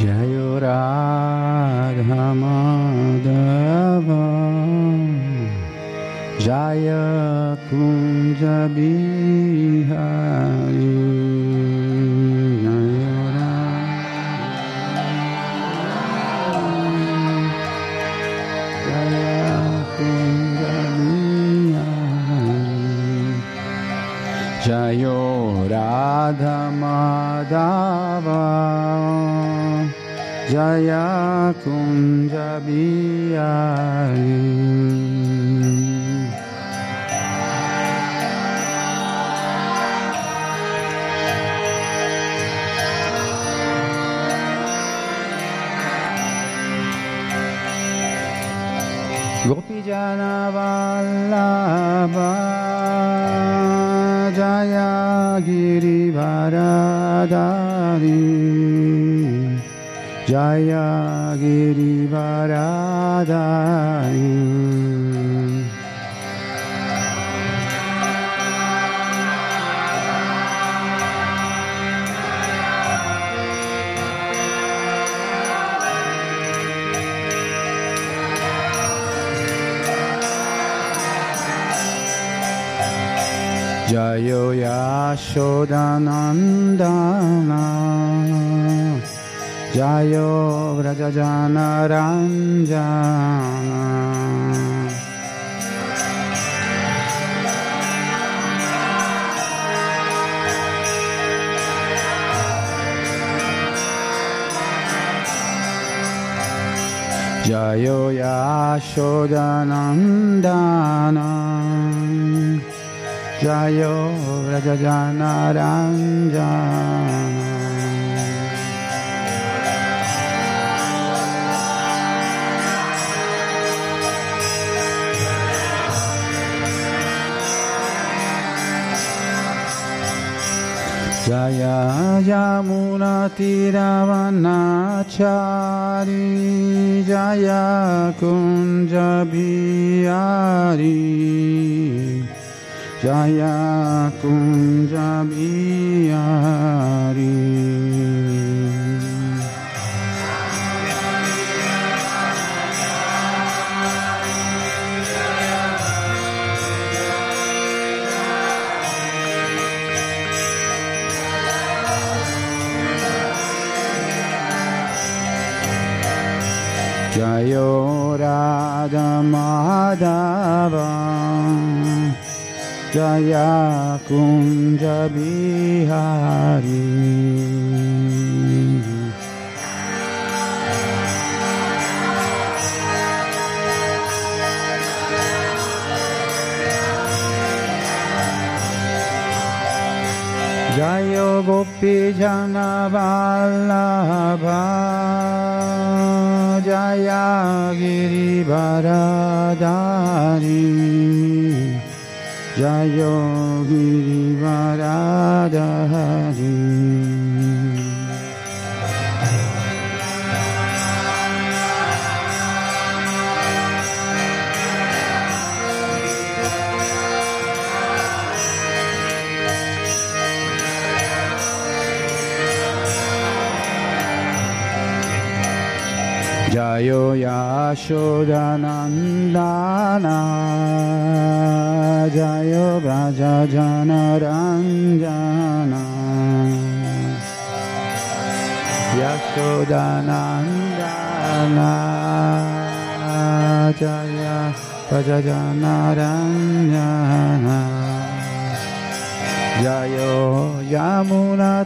Jayo Radha Madhava Jaya Kunja Bihari Madhava Jaya Kunja Bihari Gopijana Vallabha Jaya Giri Varadari Jaya Giri Jayo Yashodanandana Jayo Vrajajana Ranjana Jayo जयो व्रजजनरञ्जन जया यमुनतिरवनाचारी जया Kunjbihari Jaya Kunja Jaya Kunja Bihari Jayo Radha Madhava Jaya Kunja Jayo Girivaradhari Jayo Yaya यशोदनन्दना जय व्रजनरञ्जना यशोदनन्दना जय व्रजनरञ्जना जयो यमुनतिरवनचारी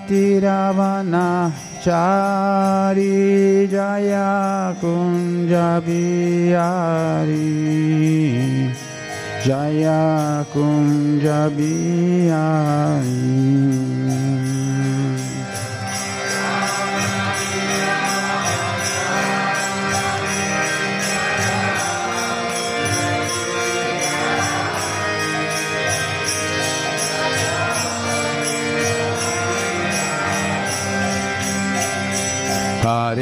Jaya Jayo Vrajajana Ranjana Yashodanandana Jaya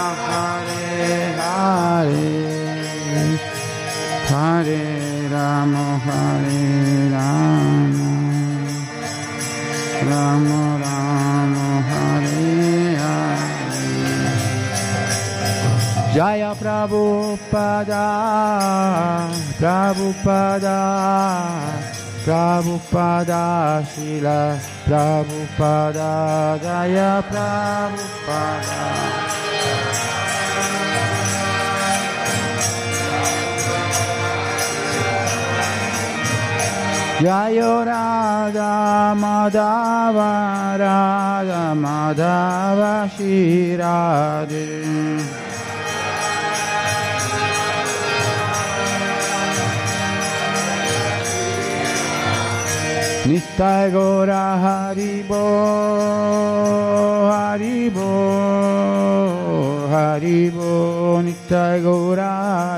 Hare Hare, Hare Rama, Hare Rama, Rama Rama, Hare Hare. Jaya Prabhupada, Prabhupada, Prabhupada, Shila Prabhupada, Jaya Prabhupada. Jayo Radha Madhava Radha Madhava Shirade Nittai Gora Haribo Haribo Haribo Nittai Gora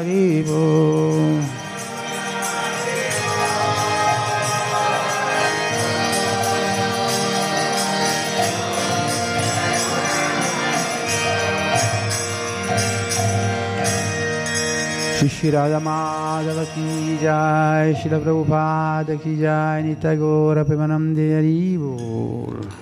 Haribo Radha Madhava Ki Jai, Shri Prabhupada Ki Jai, Nitagora Premanande Haribol.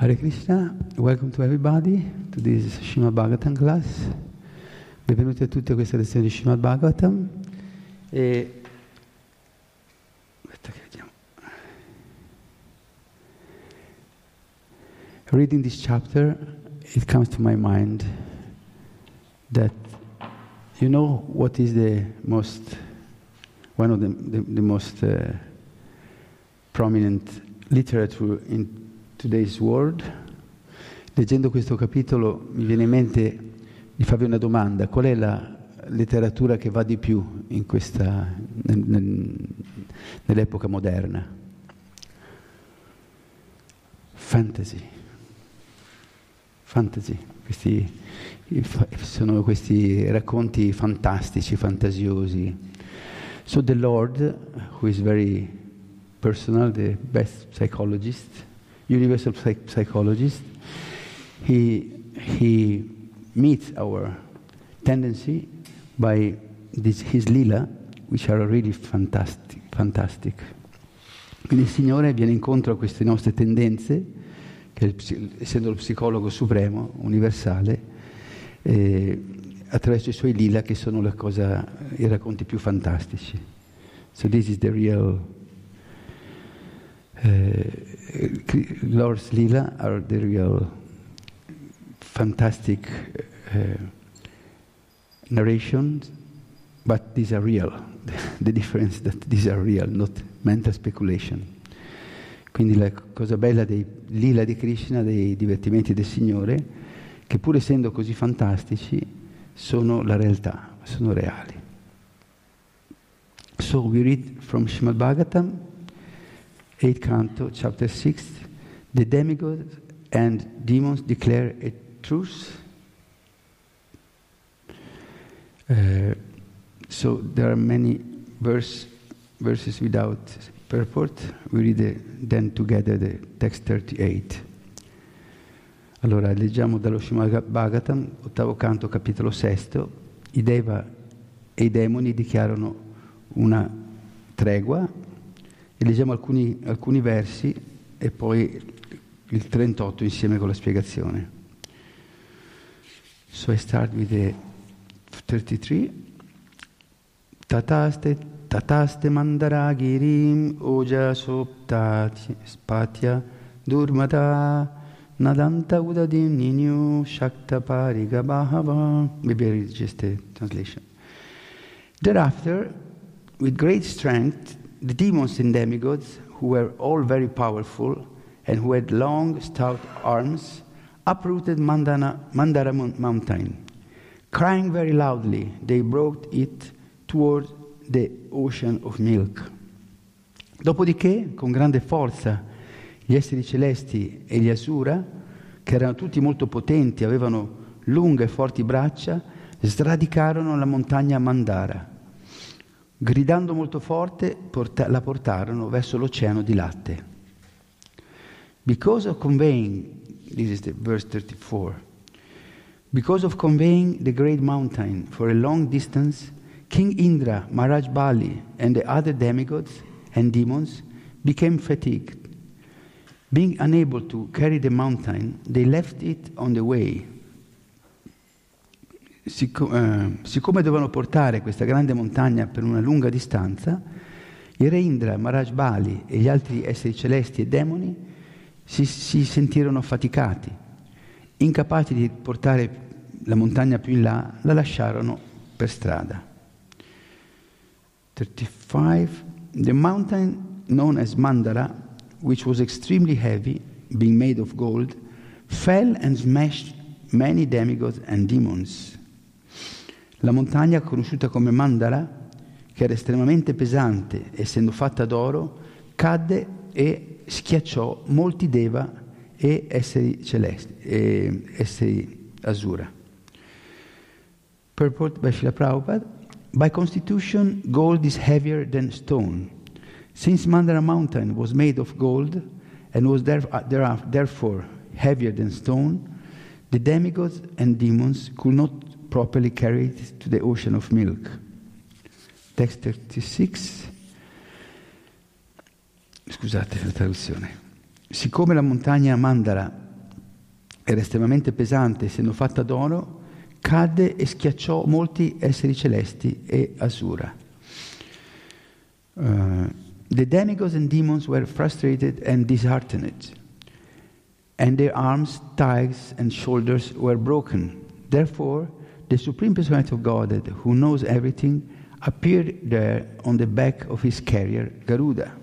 Hare Krishna, welcome to everybody to this Srimad Bhagavatam class. Benvenuti a tutti a questa lezione di Srimad Bhagavatam. E... Reading this chapter, it comes to my mind that you know what is the most, one of the, the, the most uh, prominent literature in Today's World, leggendo questo capitolo mi viene in mente di farvi una domanda, qual è la letteratura che va di più questa, nel, nel, nell'epoca moderna? Fantasy. Fantasy, questi, sono questi racconti fantastici, fantasiosi. So the Lord, who is very personal, the best psychologist, universal psych- psychologist, he, he meets our tendency by this, his lila, which are really fantastic, fantastic. Quindi il Signore viene incontro a queste nostre tendenze, che essendo lo psicologo supremo, universale, eh, attraverso i suoi lila che sono cosa, i racconti più fantastici. So this is the real Lord's Lila are the real fantastic uh, narrations but these are real. The difference that these are real, not mental speculation. Quindi la cosa bella dei lila di Krishna, dei divertimenti del Signore, che pur essendo così fantastici, sono la realtà, sono reali. So we read from Srimad Bhagavatam, 8 canto, chapter 6, the demigods and demons declare a truce. Uh, so there are many verse, verses without purport. We read the, then together the text 38. Allora, leggiamo dallo Srimad Bhagavatam, ottavo canto, capitolo sesto. I Deva e i demoni dichiarano una tregua e leggiamo alcuni, alcuni versi e poi il 38 insieme con la spiegazione. So I start with the 33. Tataste, tataste mandaragirim oja spatya durmata nadanta udadim ninyu shakta pariga bahava. Maybe I read just the translation. Thereafter, with great strength, the demons and demigods, who were all very powerful and who had long, stout arms, uprooted Mandana, Mandara mountain. Crying very loudly, they brought it toward the ocean of milk. Dopodiché, con grande forza, gli esseri celesti e gli Asura, che erano tutti molto potenti, avevano lunghe e forti braccia, sradicarono la montagna Mandara. Gridando molto forte, porta- la portarono verso l'oceano di latte. Because of conveying, this is the verse 34, because of conveying the great mountain for a long distance, King Indra, Maharaj Bali, and the other demigods and demons became fatigued. Being unable to carry the mountain, they left it on the way. Sic- eh, siccome dovevano portare questa grande montagna per una lunga distanza, il re Indra, Maharaj Bali e gli altri esseri celesti e demoni si, si sentirono affaticati. Incapaci di portare la montagna più in là, la lasciarono per strada. 35. The mountain known as Mandara, which was extremely heavy, being made of gold, fell and smashed many demigods and demons. La montagna conosciuta come Mandara, che era estremamente pesante, essendo fatta d'oro, cadde e schiacciò molti Deva e esseri celesti, e esseri Asura. Purport by Prabhupada. By constitution, gold is heavier than stone. Since Mandara mountain was made of gold and was therefore heavier than stone, the demigods and demons could not properly carry it to the ocean of milk. Text 36. Scusate la traduzione. Siccome la montagna Mandara era estremamente pesante, essendo fatta d'oro, cadde e schiacciò molti esseri celesti e Asura. Uh, the demigods and demons were frustrated and disheartened, and their arms, thighs, and shoulders were broken. Therefore, the Supreme Personality of Godhead, who knows everything, appeared there on the back of his carrier, Garuda.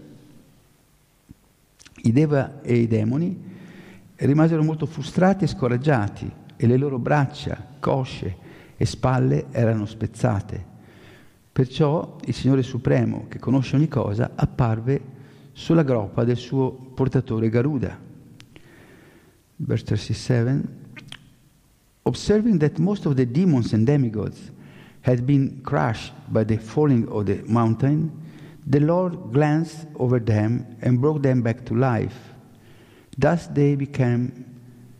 I Deva e i demoni rimasero molto frustrati e scoraggiati e le loro braccia, cosce e spalle erano spezzate. Perciò il Signore Supremo, che conosce ogni cosa, apparve sulla groppa del suo portatore Garuda. Verse 37 Observing that most of the demons and demigods had been crushed by the falling of the mountain, the Lord glanced over them and brought them back to life. Thus they became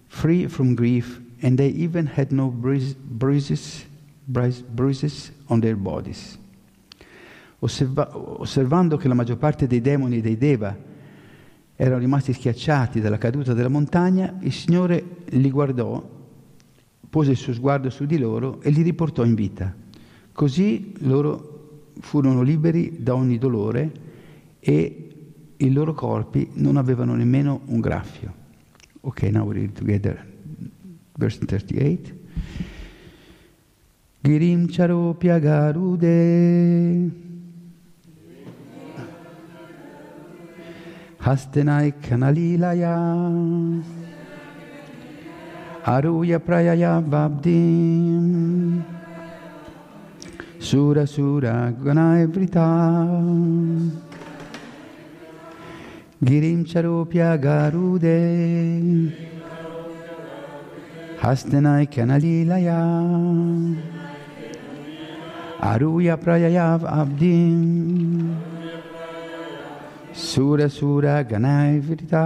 free from grief, and they even had no bruises, bruises on their bodies. Osserva- osservando che la maggior parte dei demoni e dei Deva erano rimasti schiacciati dalla caduta della montagna, il Signore li guardò pose il suo sguardo su di loro e li riportò in vita. Così loro furono liberi da ogni dolore e i loro corpi non avevano nemmeno un graffio. Ok, now we read together verse 38. Girim Charopya Garude Hastenai Kanalilaya Aruya prayaya vabdi Sura sura gunai vrita Girim Charupya garude Hastenai kanalilaya Aruya prayaya vabdi Sura sura gunai vrita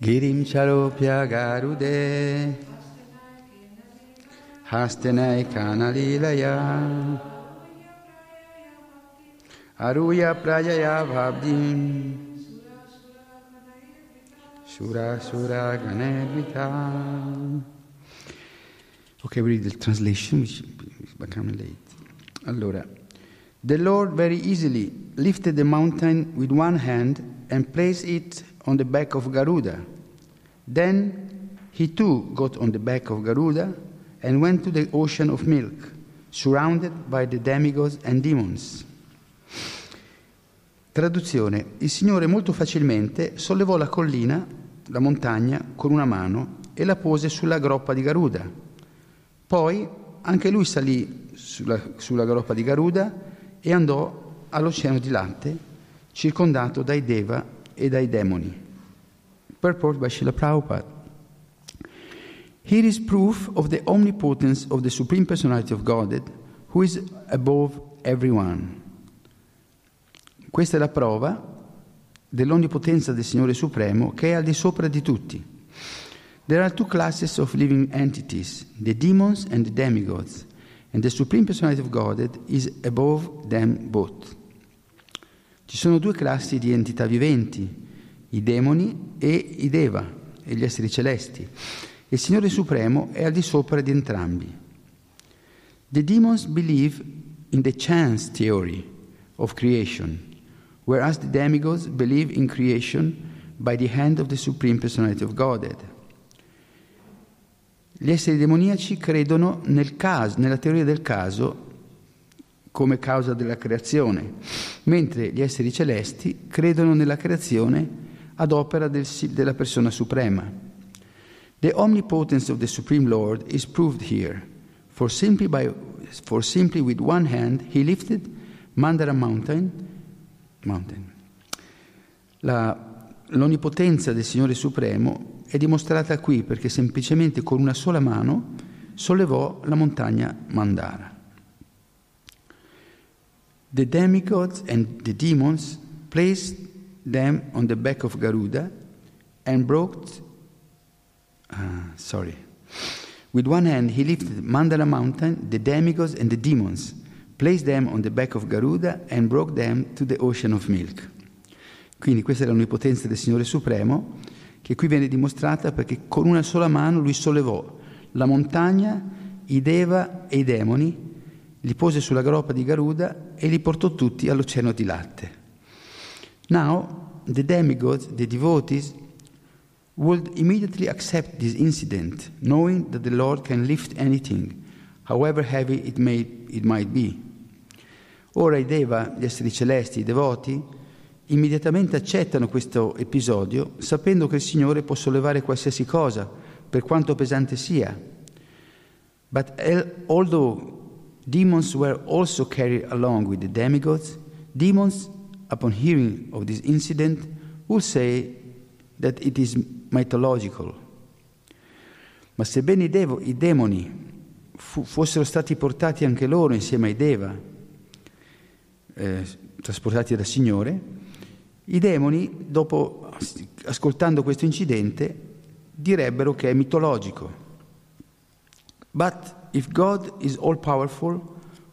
Girim Charopya Garude Hastenai Kanalilaya Aruya Prayaya Bhavdim Sura Sura Ganevita Okay, we read the translation, which is becoming late. Allora, the Lord very easily lifted the mountain with one hand and placed it on the back of Garuda. Then he too got on the back of Garuda and went to the ocean of milk, surrounded by the demigods and demons. Traduzione. Il Signore molto facilmente sollevò la collina, la montagna, con una mano e la pose sulla groppa di Garuda. Poi anche lui salì sulla, sulla groppa di Garuda e andò all'oceano di latte, circondato dai Deva e dai demoni. Purport by Srila Prabhupada. Here is proof of the omnipotence of the Supreme Personality of Godhead, who is above everyone. Questa è la prova dell'onnipotenza del Signore Supremo che è al di sopra di tutti. There are two classes of living entities, the demons and the demigods, and the Supreme Personality of Godhead is above them both. Ci sono due classi di entità viventi, i demoni e i Deva, e gli esseri celesti. Il Signore Supremo è al di sopra di entrambi. The demons believe in the chance theory of creation, whereas the demigods believe in creation by the hand of the Supreme Personality of Godhead. Gli esseri demoniaci credono nel caso, nella teoria del caso come causa della creazione, mentre gli esseri celesti credono nella creazione ad opera del, della persona suprema. The omnipotence of the Supreme Lord is proved here, for simply, by, for simply with one hand he lifted Mandara Mountain, mountain. La, l'onnipotenza del Signore Supremo è dimostrata qui perché semplicemente con una sola mano sollevò la montagna Mandara. The demigods and the demons placed them on the back of Garuda and broke. Uh, sorry. With one hand, he lifted Mandala mountain, the demigods and the demons, placed them on the back of Garuda and broke them to the ocean of milk. Quindi questa è l'onnipotenza del Signore Supremo, che qui viene dimostrata perché con una sola mano lui sollevò la montagna, i Deva e i demoni, li pose sulla groppa di Garuda e li portò tutti all'oceano di latte. Now, the demigods, the devotees, would immediately accept this incident, knowing that the Lord can lift anything, however heavy it, may, it might be. Ora i Deva, gli esseri celesti, i devoti, immediatamente accettano questo episodio sapendo che il Signore può sollevare qualsiasi cosa, per quanto pesante sia. But although demons were also carried along with the demigods, demons, upon hearing of this incident, will say that it is mythological. Ma sebbene i, devo, i demoni fu, fossero stati portati anche loro insieme ai Deva, eh, trasportati dal Signore, i demoni, dopo, ascoltando questo incidente, direbbero che è mitologico. But if God is all powerful,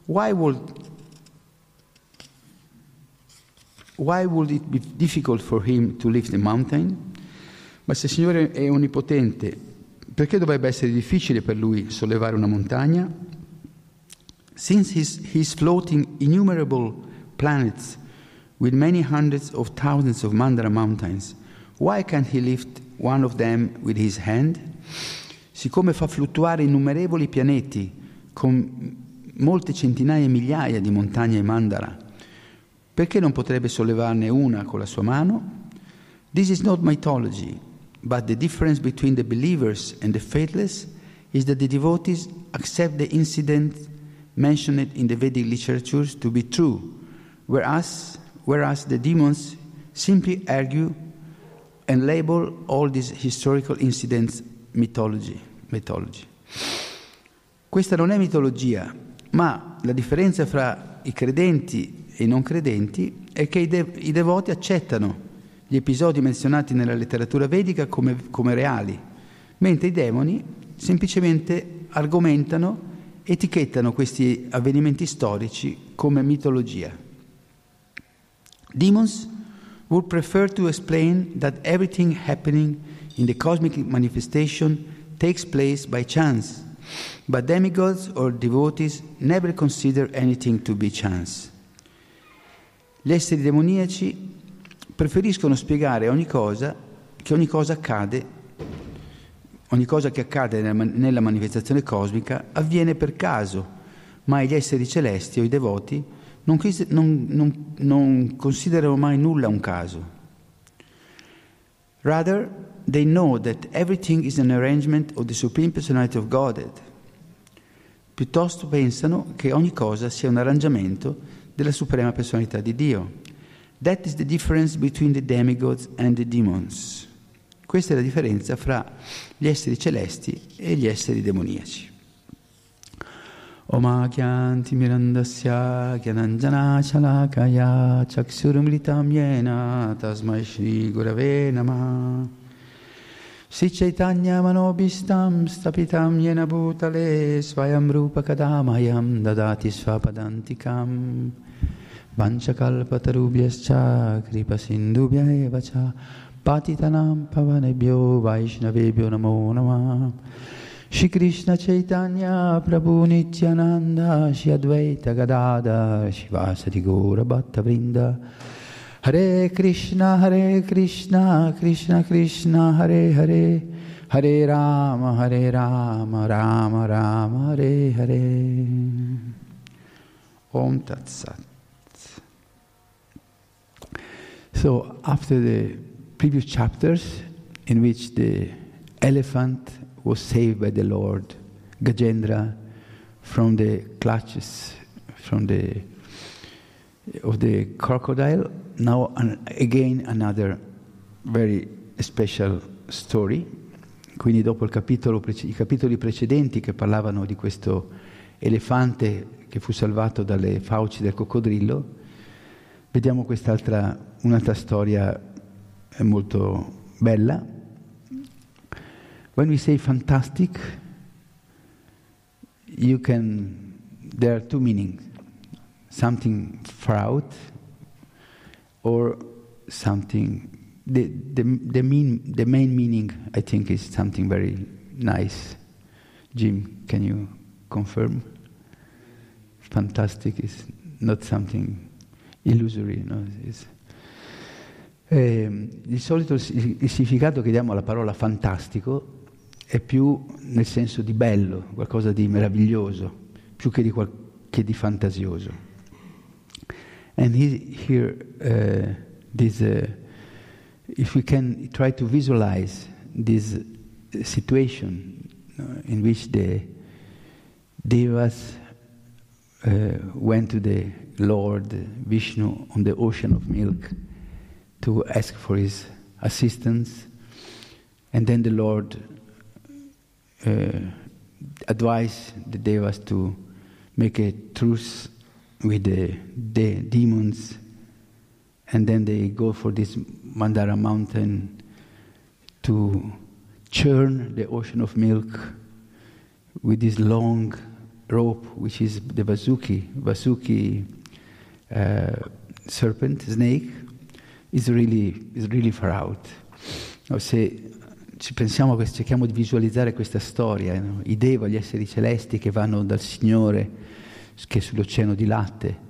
why would, why would it be difficult for him to lift a mountain? Ma se il Signore è onnipotente, perché dovrebbe essere difficile per lui sollevare una montagna? Since he's, he's floating innumerable planets with many hundreds of thousands of Mandara mountains, why can't he lift one of them with his hand? Siccome fa fluttuare innumerevoli pianeti con molte centinaia e migliaia di montagne Mandara, perché non potrebbe sollevarne una con la sua mano? This is not mythology, but the difference between the believers and the faithless is that the devotees accept the incident mentioned in the Vedic literatures to be true, whereas whereas the demons simply argue and label all these historical incidents mythology. mythology. Questa non è mitologia, ma la differenza fra i credenti e i non credenti è che i, de- i devoti accettano gli episodi menzionati nella letteratura vedica come, come reali, mentre i demoni semplicemente argomentano, etichettano questi avvenimenti storici come mitologia. Demons would prefer to explain that everything happening in the cosmic manifestation takes place by chance, but demigods or devotees never consider anything to be chance. Gli esseri demoniaci preferiscono spiegare ogni cosa che ogni cosa accade, ogni cosa che accade nella, manifestazione cosmica avviene per caso, ma gli esseri celesti o i devoti non, non, non, non considerano mai nulla un caso. Rather, they know that everything is an arrangement of the Supreme Personality of Godhead. Piuttosto pensano che ogni cosa sia un arrangiamento della Suprema Personalità di Dio. That is the difference between the demigods and the demons. Questa è la differenza fra gli esseri celesti e gli esseri demoniaci. Oma Kyanti Mirandasya Gyananjana Chalakaya Chaksurum Litam Yena Tasmai Shri Gurave Namah Sri Chaitanya Manobhistam Stapitam Yena Bhutale Svayam Rupa Kadamayam Dadati Svapadantikam Vanchakalpatarubhyascha Kripa Sindhubhya Evacha Patitanam Pavanebhyo Vaishnavebhyo Namo Namah Shri Krishna Chaitanya Prabhu Nityananda Shri Advaita Gadada Shivasati Gaura Bhatta Vrinda Hare Krishna Hare Krishna Krishna Krishna Hare Hare Hare Rama Hare Rama Rama Rama Hare Hare Om Tat Sat So after the previous chapters in which the elephant was saved by the Lord, Gajendra, from the clutches, from the of the crocodile. Now an, again another very special story. Quindi dopo capitolo, i capitoli precedenti che parlavano di questo elefante che fu salvato dalle fauci del coccodrillo, vediamo quest'altra un'altra storia molto bella. When we say fantastic, you can, there are two meanings. Something far out or something, the, the, the, mean, the main meaning I think is something very nice. Jim, can you confirm? Fantastic is not something illusory, no? Eh, di solito il significato che diamo alla parola fantastico è più nel senso di bello, qualcosa di meraviglioso, più che di, qual- che di fantasioso. And he, here, uh, this, uh, if we can try to visualize this situation uh, in which the devas uh, went to the Lord Vishnu on the ocean of milk to ask for his assistance, and then the Lord uh, advise the devas to make a truce with the, the demons, and then they go for this Mandara mountain to churn the ocean of milk with this long rope, which is the Vasuki, Vasuki uh, serpent, snake, is really, is really far out. No, se ci pensiamo, cerchiamo di visualizzare questa storia, no? i Deva, gli esseri celesti che vanno dal Signore, che è sull'oceano di latte,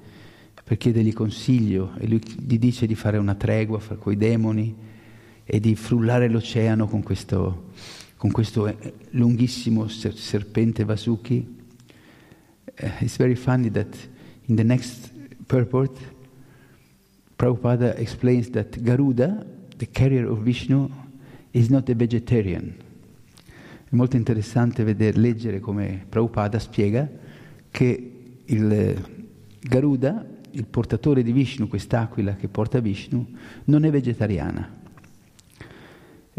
per chiedergli consiglio e lui gli dice di fare una tregua fra quei demoni e di frullare l'oceano con questo, con questo eh, lunghissimo serpente Vasuki. Uh, it's very funny that in the next purport, Prabhupada explains that Garuda, the carrier of Vishnu, is not a vegetarian. È molto interessante vedere, leggere come Prabhupada spiega che il Garuda, il portatore di Vishnu, quest'aquila che porta Vishnu, non è vegetariana.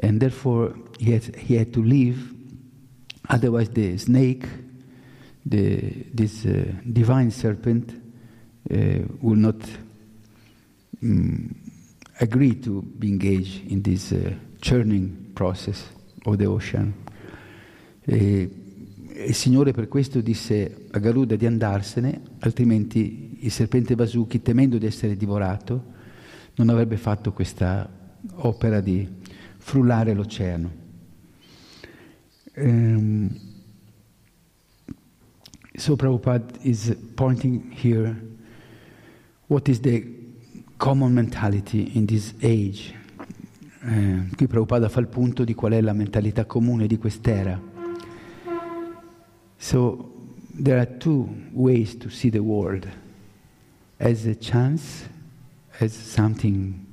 And therefore he had, he had to leave, otherwise the snake, the, this uh, divine serpent, uh, will not um, agree to be engaged in this uh, churning process of the ocean. E, il Signore per questo disse a Garuda di andarsene, altrimenti il serpente Vasuki, temendo di essere divorato, non avrebbe fatto questa opera di frullare l'oceano. Um, so Prabhupada is pointing here what is the common mentality in this age eh, qui Prabhupada fa il punto di qual è la mentalità comune di quest'era. So there are two ways to see the world as a chance, as something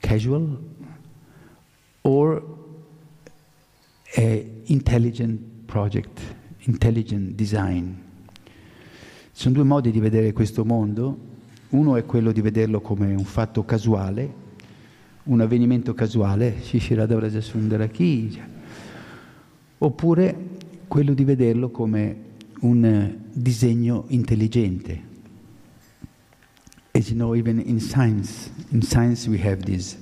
casual, or an intelligent project, intelligent design. Sono due modi di vedere questo mondo. Uno è quello di vederlo come un fatto casuale, un avvenimento casuale, Shishirada Vrajasundara oppure quello di vederlo come un disegno intelligente. As you know, even in science, in science we have this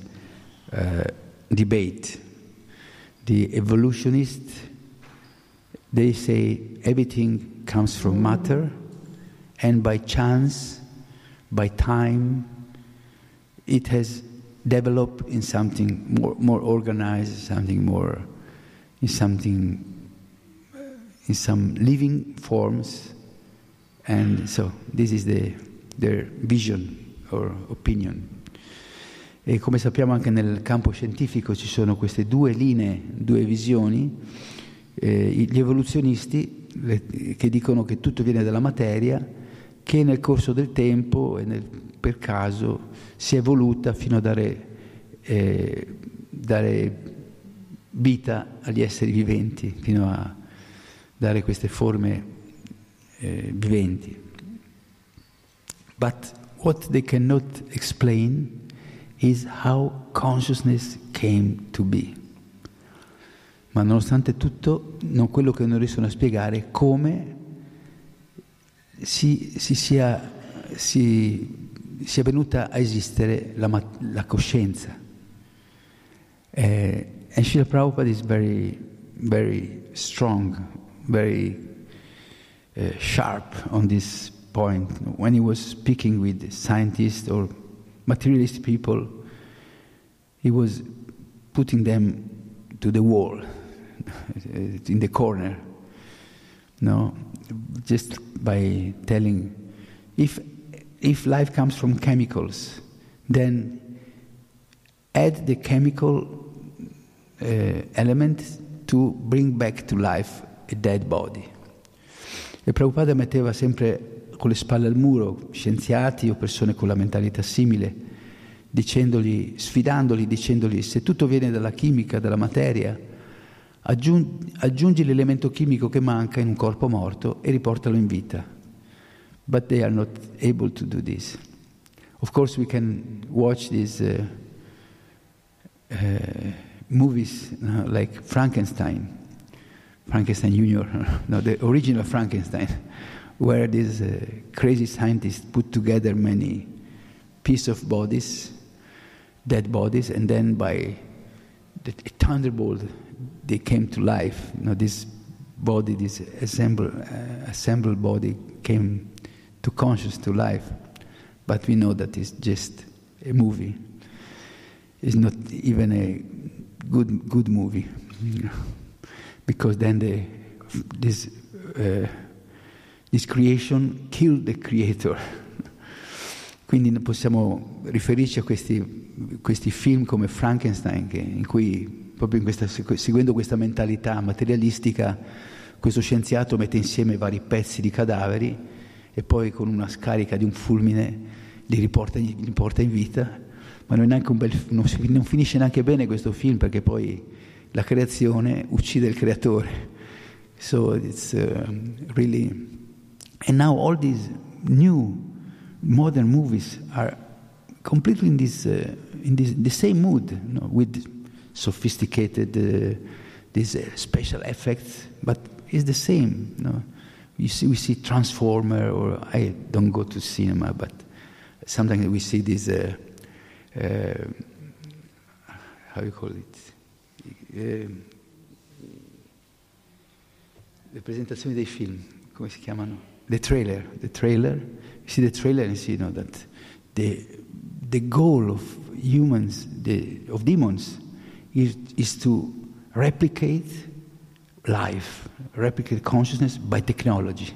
uh, debate. The evolutionists, they say everything comes from matter, and by chance, by time, it has develop in something more, more organized, something more, in something, in some living forms. And so this is the, their vision or opinion. E come sappiamo anche nel campo scientifico ci sono queste due linee, due visioni. Eh, gli evoluzionisti le, che dicono che tutto viene dalla materia, che nel corso del tempo e nel, per caso si è evoluta fino a dare, eh, dare vita agli esseri viventi, fino a dare queste forme eh, viventi. But what they cannot explain is how consciousness came to be. ma nonostante tutto non quello che non riescono a spiegare come si, si, sia, si, sia, venuta a esistere la, la coscienza. Eh, and Srila Prabhupada is very, very strong, very uh, sharp on this point. When he was speaking with scientists or materialist people, he was putting them to the wall, in the corner. No, just by telling, if if life comes from chemicals, then add the chemical uh, element to bring back to life a dead body. E Prabhupada metteva sempre con le spalle al muro scienziati o persone con la mentalità simile, dicendogli, sfidandoli, dicendogli se tutto viene dalla chimica, dalla materia, aggiungi, aggiungi l'elemento chimico che manca in un corpo morto e riportalo in vita. But they are not able to do this. Of course we can watch these uh, uh, movies like Frankenstein, Frankenstein Junior, no, the original Frankenstein, where these uh, crazy scientists put together many pieces of bodies, dead bodies, and then by the thunderbolt, they came to life. You know, this body, this assembled, uh, assembled body came to conscious, to life. But we know that it's just a movie. It's not even a good, good movie. because then the, this, uh, this creation killed the creator. Quindi possiamo riferirci a questi, questi film come Frankenstein, che, in cui, proprio in questa, seguendo questa mentalità materialistica, questo scienziato mette insieme vari pezzi di cadaveri e poi con una scarica di un fulmine li riporta, li porta in vita. Ma non, bel, non, non finisce neanche bene questo film perché poi la creazione uccide il creatore. So it's uh, really. And now all these new modern movies are completely in this, uh, in this the same mood, you know, with sophisticated uh, these uh, special effects, but it's the same. You know. You see, we see Transformer, or I don't go to cinema, but sometimes we see this. Uh, uh, how you call it? Eh, le presentazioni dei film, come si chiamano? The trailer, the trailer, you see the trailer and see you that the, the goal of humans, the, of demons, is, is to replicate life, replicate consciousness by technology.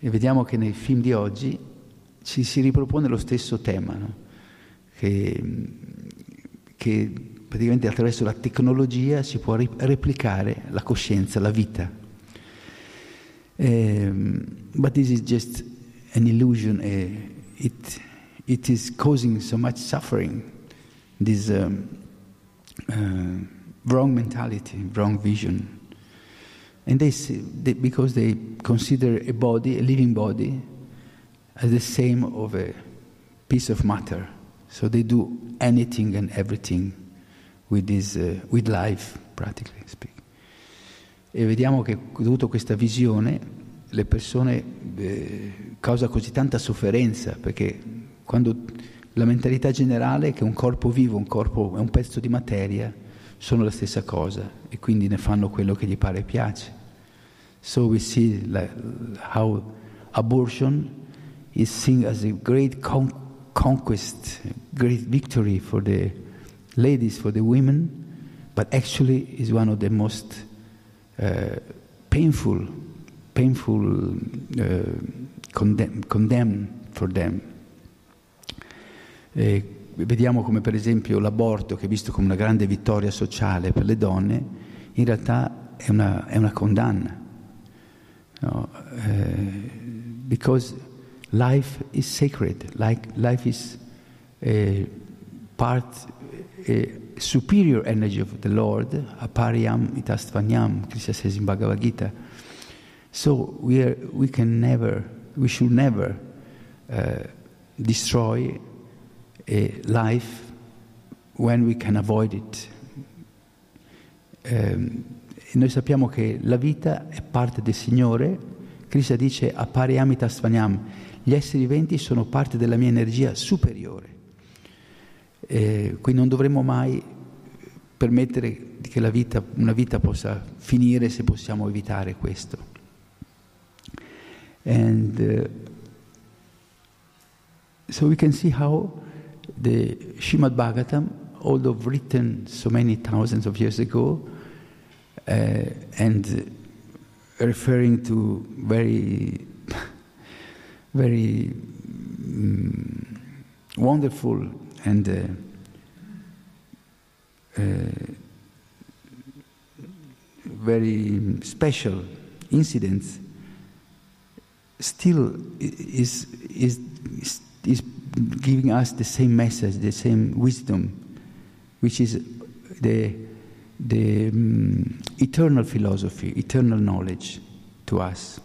E vediamo che nei film di oggi ci si ripropone lo stesso tema, no? che, che praticamente attraverso la tecnologia si può replicare la coscienza, la vita. Um, but this is just an illusion. Uh, it, it is causing so much suffering, this um, uh, wrong mentality, wrong vision. And they, they, because they consider a body, a living body, as the same of a piece of matter. So they do anything and everything with, this, uh, with life, practically speaking. E vediamo che dovuto questa visione le persone eh, causa così tanta sofferenza, perché quando la mentalità generale è che un corpo vivo, un corpo è un pezzo di materia, sono la stessa cosa e quindi ne fanno quello che gli pare e piace. So we see like, how abortion is seen as a great con- conquest, great victory for the ladies, for the women, but actually is one of the most uh, painful, painful uh, condemn, condemn for them. E vediamo come per esempio l'aborto, che è visto come una grande vittoria sociale per le donne, in realtà è una, è una condanna. No? Uh, because life is sacred, like life is a part superior energy of the Lord, apariyam itastvanyam, Krishna says in Bhagavad Gita. So we, are, we can never, we should never uh, destroy a life when we can avoid it. eh, noi sappiamo che la vita è parte del Signore. Krishna dice appare amita svanyam, gli esseri viventi sono parte della mia energia superiore. Eh, quindi non dovremmo mai permettere che vita, una vita possa finire se possiamo evitare questo. And uh, so we can see how the Shrimad Bhagavatam, although written so many thousands of years ago, uh, and referring to very, very um, wonderful and uh, very special incidents still is, is, is giving us the same message, the same wisdom, which is the, the um, eternal philosophy, eternal knowledge to us.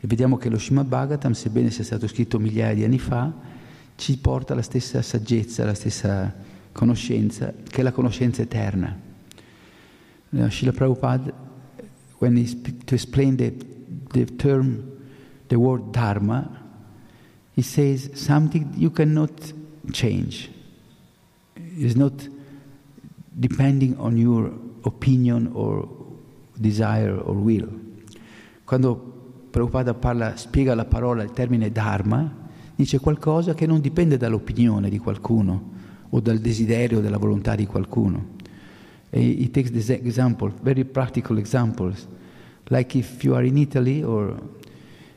E vediamo che lo Srimad Bhagavatam, sebbene sia stato scritto migliaia di anni fa, ci porta la stessa saggezza, la stessa conoscenza, che è la conoscenza eterna. Uh, Srila Prabhupada, when he speak, to explain the, the term the word dharma, he says something you cannot change. It's not depending on your opinion or desire or will. Quando Prabhupada parla, spiega la parola, il termine dharma, dice qualcosa che non dipende dall'opinione di qualcuno o dal desiderio, della volontà di qualcuno. E he takes this example, very practical examples, like if you are in Italy or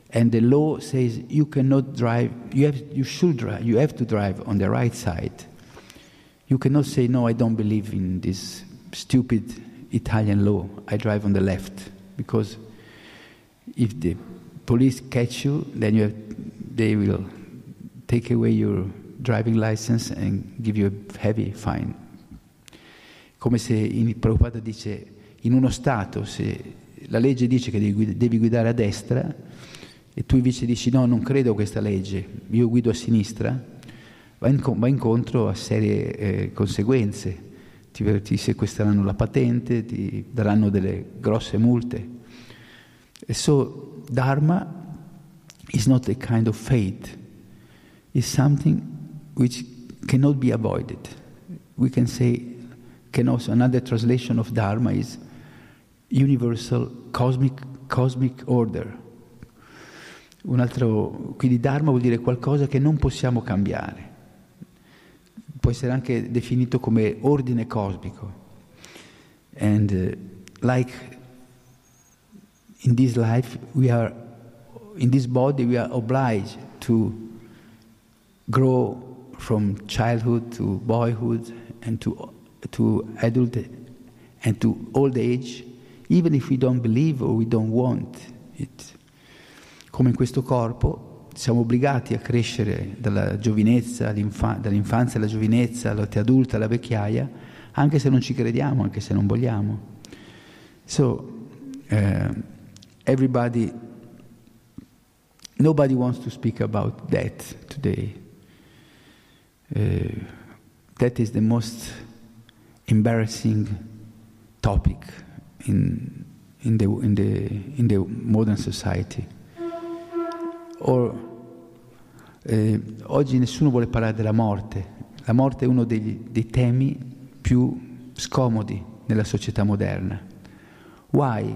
and the law says you cannot drive you have you should drive you have to drive on the right side. You cannot say no i don't believe in this stupid italian law. I drive on the left. Because if the police catch you then you have, they will take away your driving license and give you a heavy fine. Come se in Prabhupada dice in uno stato se la legge dice che devi guidare a destra e tu invece dici no, non credo a questa legge, io guido a sinistra, va, in, va incontro a serie eh, conseguenze, ti, ti, sequestreranno la patente, ti daranno delle grosse multe. E so Dharma is not a kind of fate, it's something which cannot be avoided. We can say, can also, another translation of Dharma is universal cosmic, cosmic order. Un altro, quindi Dharma vuol dire qualcosa che non possiamo cambiare. Può essere anche definito come ordine cosmico. And uh, like in this life we are in this body we are obliged to grow from childhood to boyhood and to to adulthood and to old age even if we don't believe or we don't want it come in questo corpo siamo obbligati a crescere dalla giovinezza, dall'infanzia alla giovinezza, all'età adulta, alla vecchiaia, anche se non ci crediamo, anche se non vogliamo. So, uh, everybody, nobody wants to speak about death today. Uh, that is the most embarrassing topic in, in, the, in, the, in the modern society. Or, eh, oggi nessuno vuole parlare della morte. La morte è uno degli, dei temi più scomodi nella società moderna. Why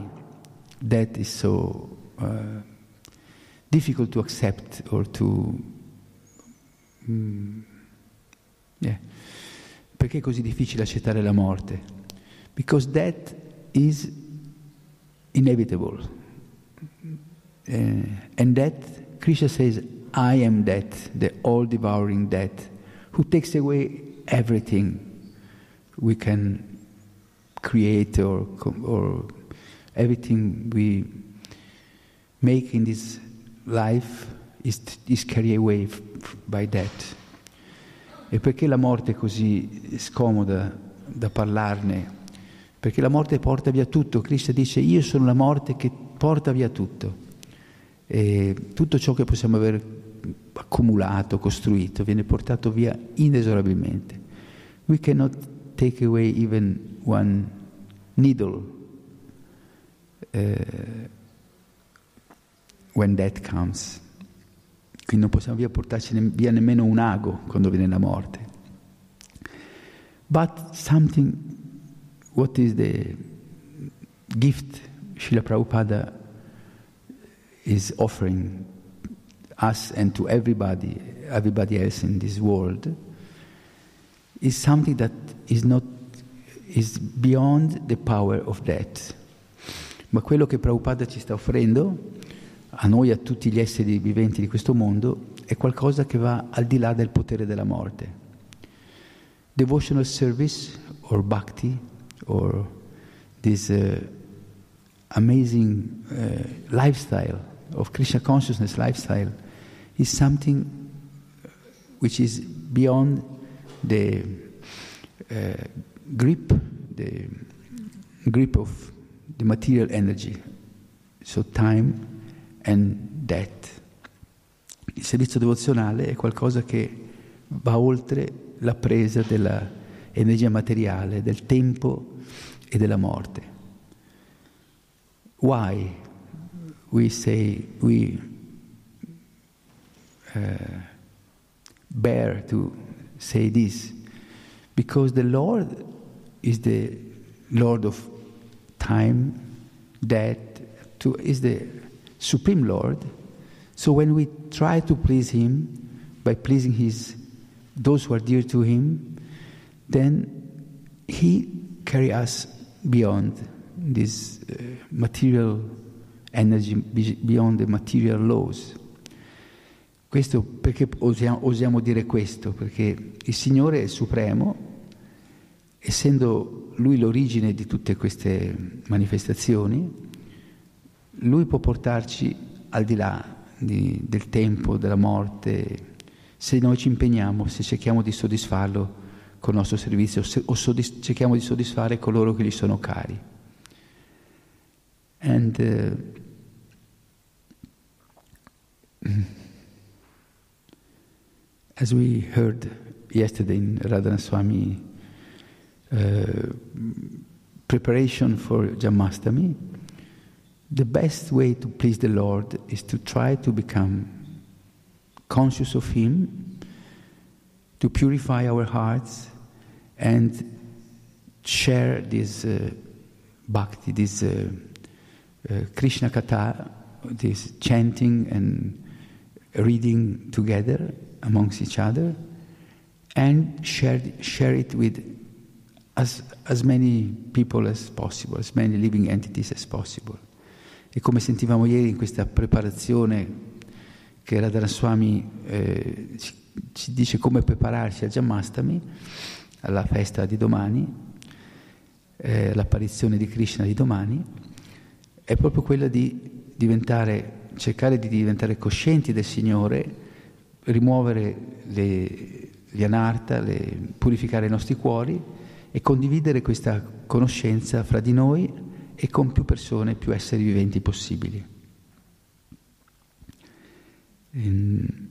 that is so uh, difficult to accept or to... Mm, yeah. Perché è così difficile accettare la morte? Because death is inevitable. Uh, and death Krishna says, I am death, the all devouring death, who takes away everything we can create or, or everything we make in this life is, is carried away by death. E perché la morte è così scomoda da parlarne? Perché la morte porta via tutto. Cristo dice io sono la morte che porta via tutto. E tutto ciò che possiamo aver accumulato, costruito, viene portato via inesorabilmente. We cannot take away even one needle uh, when death comes. Quindi non possiamo via portarci via nemmeno un ago quando viene la morte. But something, what is the gift Srila Prabhupada is offering us and to everybody, everybody else in this world, is something that is not is beyond the power of death. Ma quello che Prabhupada ci sta offrendo, a noi a tutti gli esseri viventi di questo mondo, è qualcosa che va al di là del potere della morte. Devotional service or bhakti or this uh, amazing uh, lifestyle of Krishna consciousness lifestyle is something which is beyond the uh, grip, the grip of the material energy, so time and death. Il servizio devozionale è qualcosa che va oltre la presa dell'energia materiale, del tempo e della morte. Why we say we uh, bear to say this? Because the Lord is the Lord of time, death, to, is the Supreme Lord. So when we try to please Him by pleasing His those who are dear to Him, then He carry us beyond this uh, material energy, beyond the material laws. Questo perché osiamo, osiamo dire questo? Perché il Signore è supremo essendo lui l'origine di tutte queste manifestazioni, lui può portarci al di là di, del tempo, della morte, se noi ci impegniamo, se cerchiamo di soddisfarlo con il nostro servizio se, o soddisf- cerchiamo di soddisfare coloro che gli sono cari. And uh, as we heard yesterday in Radhana Swami Uh, preparation for Jamastami, the best way to please the Lord is to try to become conscious of Him, to purify our hearts, and share this uh, bhakti, this uh, uh, Krishna Katha, this chanting and reading together amongst each other, and share, share it with as, as many people as possible, as many living entities as possible. E come sentivamo ieri in questa preparazione che Radharaswami eh, ci, ci dice come prepararsi a Jamastami, alla festa di domani, eh, l'apparizione di Krishna di domani, è proprio quella di diventare, cercare di diventare coscienti del Signore, rimuovere le, gli anarta, le, purificare i nostri cuori e condividere questa conoscenza fra di noi e con più persone, più esseri viventi possibili. And,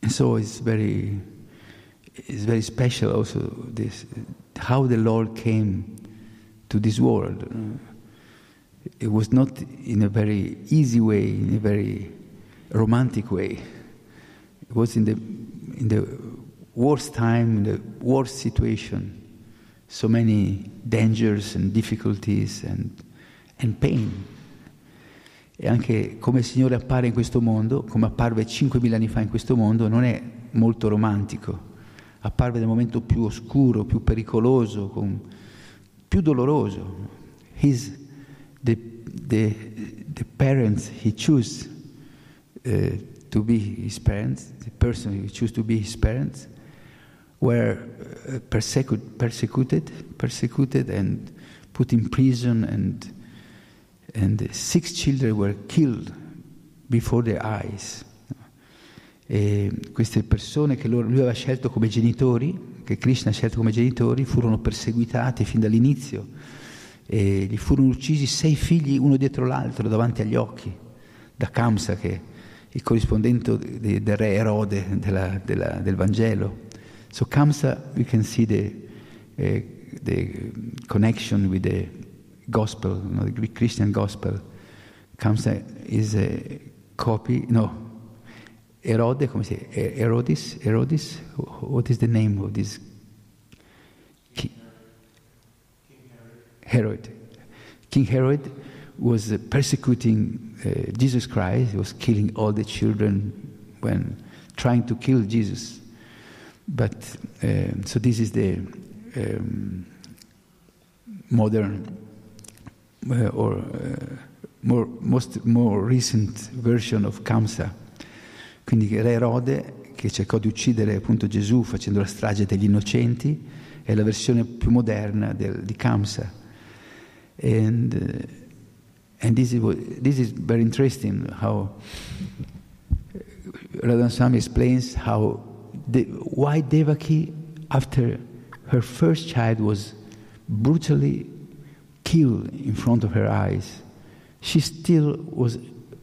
and so it's very, it's very special also this, how the Lord came to this world. It was not in a very easy way, in a very romantic way. It was in the, in the worst time, the worst situation, so many dangers and difficulties and, and pain. E anche come il Signore appare in questo mondo, come apparve 5.000 anni fa in questo mondo, non è molto romantico. Apparve nel momento più oscuro, più pericoloso, con, più doloroso. He's the, the, the parents he chose uh, to be his parents, the person he chose to be his parents, were uh, persecuted, persecuted, persecuted and put in prison, and, and six children were killed before their eyes. E queste persone che lui aveva scelto come genitori, che Krishna ha scelto come genitori, furono perseguitate fin dall'inizio e gli furono uccisi sei figli uno dietro l'altro davanti agli occhi da Kamsa, che è il corrispondente del re Erode della, della, del Vangelo. So Kamsa, we can see the uh, the connection with the gospel, you know, the Greek Christian gospel. Kamsa is a copy, no, Erode, come si dice? Erodis? Erodis? What is the name of this? King Herod. King Herod was persecuting uh, Jesus Christ, he was killing all the children when trying to kill Jesus. But uh, so this is the um, modern uh, or uh, more, most, more recent version of Kamsa. Quindi Re Erode, che cercò di uccidere appunto Gesù facendo la strage degli innocenti, è la versione più moderna del, di Kamsa. And, uh, and this, is, this is very interesting how Radhan Swami explains how the, why Devaki, after her first child was brutally killed in front of her eyes, she still was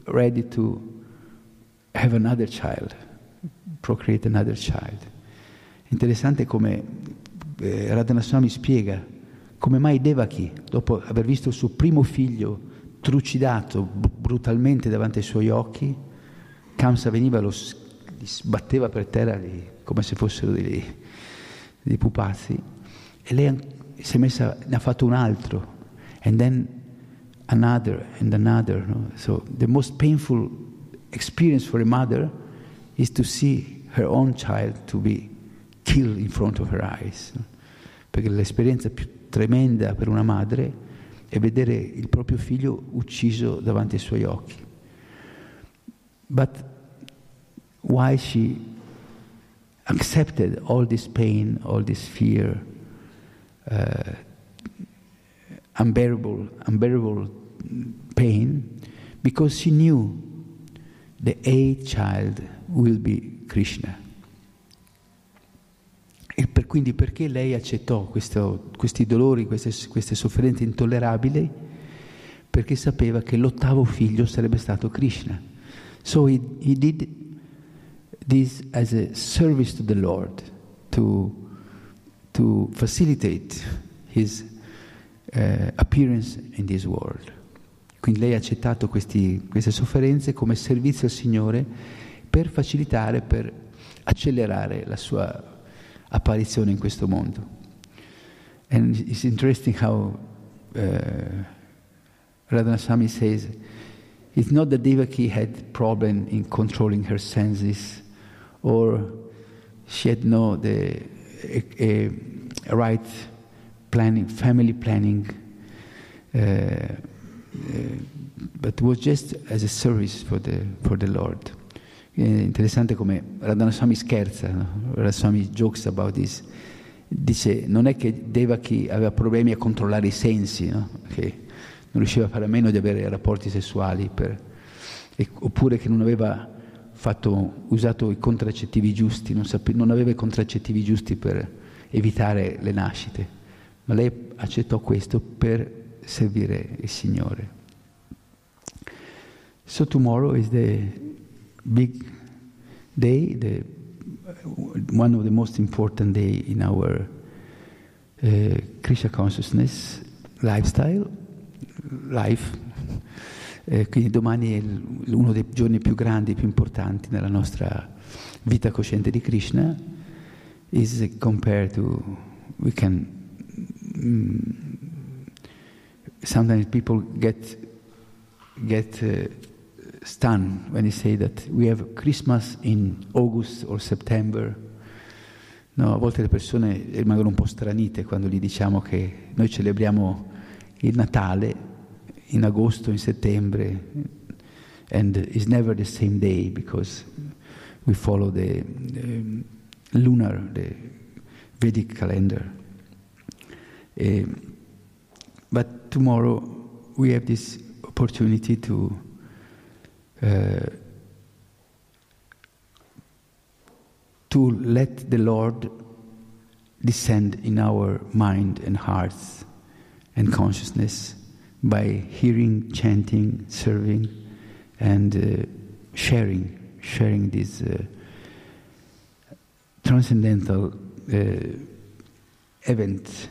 ready to have another child, procreate another child. Interessante come eh, Radhanaswami spiega come mai Devaki, dopo aver visto il suo primo figlio trucidato brutalmente davanti ai suoi occhi, Kamsa veniva, lo li sbatteva per terra lì, come se fossero dei, dei pupazzi, e lei si è messa, ne ha fatto un altro, and then another and another. No? So the most painful experience for a mother is to see her own child to be killed in front of her eyes. No? Perché l'esperienza più tremenda per una madre è vedere il proprio figlio ucciso davanti ai suoi occhi. But why she accepted all this pain, all this fear, uh, unbearable, unbearable pain, because she knew the eighth child will be Krishna. E per, quindi perché lei accettò questo, questi dolori, queste, queste sofferenze intollerabili? Perché sapeva che l'ottavo figlio sarebbe stato Krishna. So he, he did this as a service to the Lord, to, to facilitate his uh, appearance in this world. Quindi lei ha accettato questi, queste sofferenze come servizio al Signore per facilitare, per accelerare la sua apparizione in questo mondo. And it's interesting how uh, Radhanaswami says, it's not that Devaki had problem in controlling her senses, or she had no the a, a, right planning, family planning, uh, uh, but was just as a service for the, for the Lord. È interessante come Radhanaswami scherza, no? Radhanaswami jokes about this. Dice, non è che Devaki aveva problemi a controllare i sensi, no? che non riusciva a fare a meno di avere rapporti sessuali, per, e, oppure che non aveva fatto, usato i contraccettivi giusti, non, sape, non aveva i contraccettivi giusti per evitare le nascite, ma lei accettò questo per servire il Signore. So tomorrow is the big day, the, one of the most important day in our uh, Krishna consciousness lifestyle, life. Eh, quindi domani è uno dei giorni più grandi, più importanti nella nostra vita cosciente di Krishna. Is compared to we can mm, sometimes people get get uh, stunned when they say that we have Christmas in August or September. No, a volte le persone rimangono un po' stranite quando gli diciamo che noi celebriamo il Natale in agosto, in September, and it's never the same day because we follow the, the lunar, the Vedic calendar. Uh, but tomorrow we have this opportunity to uh, to let the Lord descend in our mind and hearts and consciousness by hearing, chanting, serving, and uh, sharing, sharing this uh, transcendental uh, event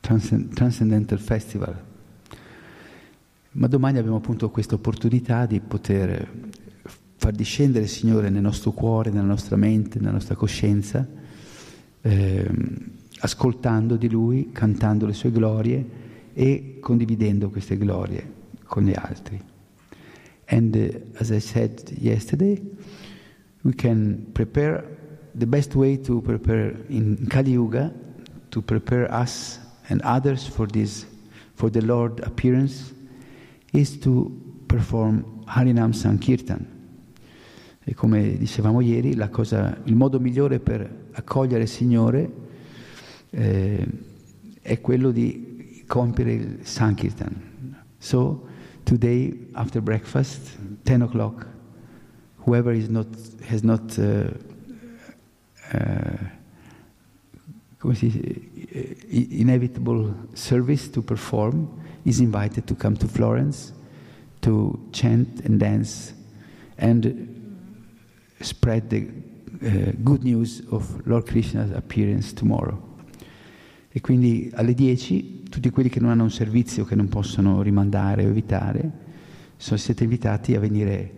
Transcend- Transcendental Festival. Ma domani abbiamo appunto questa opportunità di poter far discendere il Signore nel nostro cuore, nella nostra mente, nella nostra coscienza, ehm, ascoltando di Lui, cantando le sue glorie e condividendo queste glorie con gli altri. And uh, as I said yesterday, we can prepare the best way to prepare in Kali Yuga to prepare us and others for this for the Lord appearance is to perform Harinam Sankirtan. E come dicevamo ieri, cosa, il modo migliore per accogliere il Signore eh, è quello di compiere il Sankirtan. So, today, after breakfast, 10 o'clock, whoever is not, has not uh, uh, inevitable service to perform is invited to come to Florence to chant and dance and spread the uh, good news of Lord Krishna's appearance tomorrow. E quindi alle 10 tutti quelli che non hanno un servizio che non possono rimandare o evitare, sono, siete invitati a venire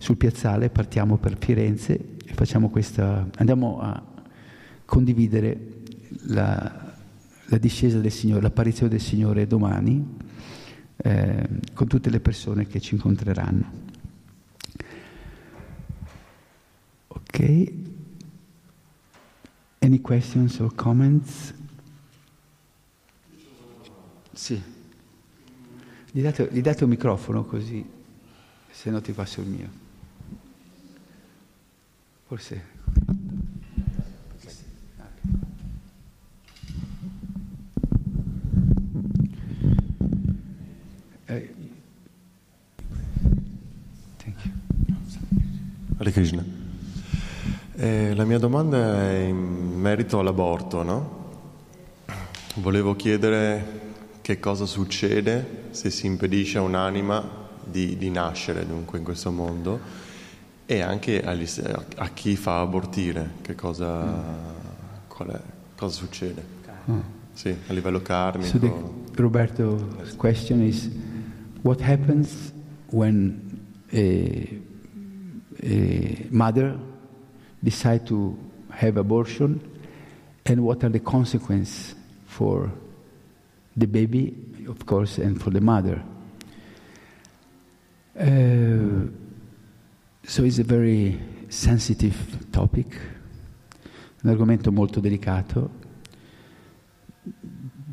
sul piazzale, partiamo per Firenze e facciamo questa, andiamo a condividere la, la discesa del Signore, l'apparizione del Signore domani eh, con tutte le persone che ci incontreranno. Ok? Any questions or comments? Sì. Gli date, gli date un microfono così, se no ti passo il mio. Forse. Eh. Hare Krishna. Eh, la mia domanda è in merito all'aborto, no? Volevo chiedere che cosa succede se si impedisce a un'anima di, di nascere dunque in questo mondo e anche agli, a chi fa abortire, che cosa, è, cosa succede? Oh. Sì, a livello karmico. So the, Roberto's question is what happens when a, a mother decide to have abortion and what are the consequences for the baby, of course, and for the mother. Uh, so it's a very sensitive topic, un argomento molto delicato,